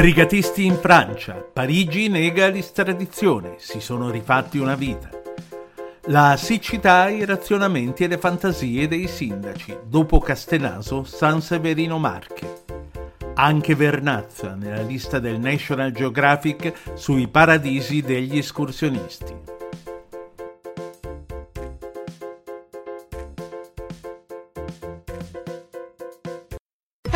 Brigatisti in Francia. Parigi nega l'estradizione. Si sono rifatti una vita. La siccità, i razionamenti e le fantasie dei sindaci. Dopo Castenaso, San Severino Marche. Anche Vernazza nella lista del National Geographic sui paradisi degli escursionisti.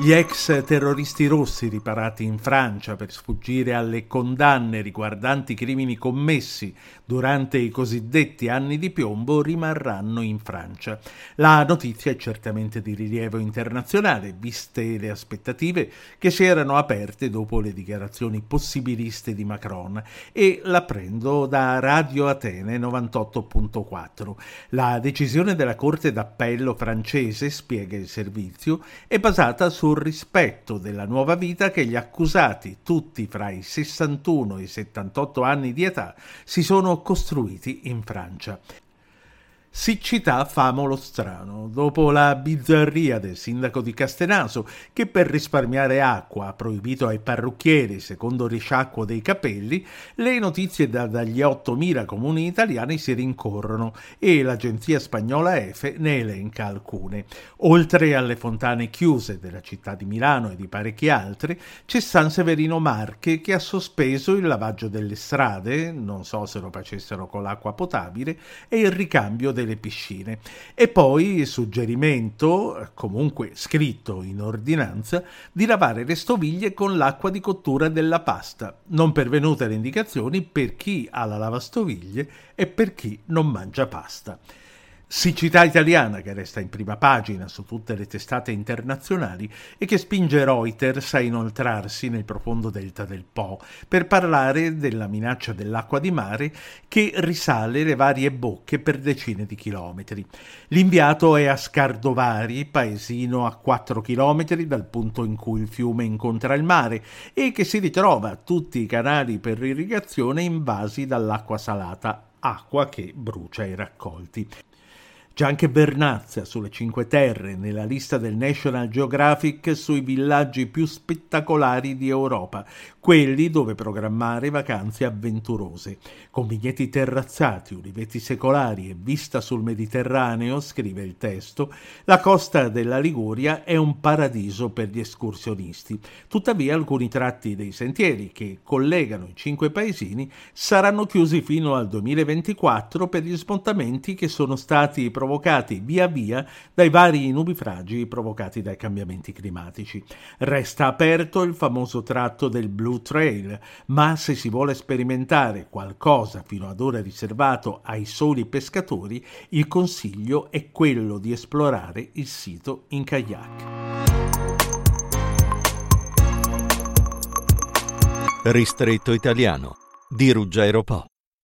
Gli ex terroristi rossi riparati in Francia per sfuggire alle condanne riguardanti crimini commessi durante i cosiddetti anni di piombo rimarranno in Francia. La notizia è certamente di rilievo internazionale, viste le aspettative che si erano aperte dopo le dichiarazioni possibiliste di Macron e la prendo da Radio Atene 98.4. La decisione della Corte d'Appello francese, spiega il servizio, è basata sul rispetto della nuova vita che gli accusati, tutti fra i 61 e i 78 anni di età, si sono costruiti in Francia. Siccità famolo strano, dopo la bizzarria del sindaco di Castenaso che per risparmiare acqua ha proibito ai parrucchieri, secondo risciacquo dei capelli, le notizie da, dagli 8.000 comuni italiani si rincorrono e l'agenzia spagnola EFE ne elenca alcune. Oltre alle fontane chiuse della città di Milano e di parecchi altri, c'è San Severino Marche che ha sospeso il lavaggio delle strade, non so se lo facessero con l'acqua potabile, e il ricambio delle piscine. E poi suggerimento, comunque scritto in ordinanza, di lavare le stoviglie con l'acqua di cottura della pasta, non pervenute le indicazioni per chi ha la lavastoviglie e per chi non mangia pasta. Siccità italiana che resta in prima pagina su tutte le testate internazionali e che spinge Reuters a inoltrarsi nel profondo delta del Po per parlare della minaccia dell'acqua di mare che risale le varie bocche per decine di chilometri. L'inviato è a Scardovari, paesino a 4 chilometri dal punto in cui il fiume incontra il mare e che si ritrova tutti i canali per irrigazione invasi dall'acqua salata, acqua che brucia i raccolti. C'è anche Vernazza sulle Cinque Terre, nella lista del National Geographic sui villaggi più spettacolari di Europa, quelli dove programmare vacanze avventurose. Con vigneti terrazzati, uliveti secolari e vista sul Mediterraneo, scrive il testo, la costa della Liguria è un paradiso per gli escursionisti. Tuttavia alcuni tratti dei sentieri che collegano i cinque paesini saranno chiusi fino al 2024 per gli smontamenti che sono stati provocati provocati via via dai vari nubifragi provocati dai cambiamenti climatici. Resta aperto il famoso tratto del Blue Trail, ma se si vuole sperimentare qualcosa fino ad ora riservato ai soli pescatori, il consiglio è quello di esplorare il sito in kayak. Ristretto italiano di Ruggero Po.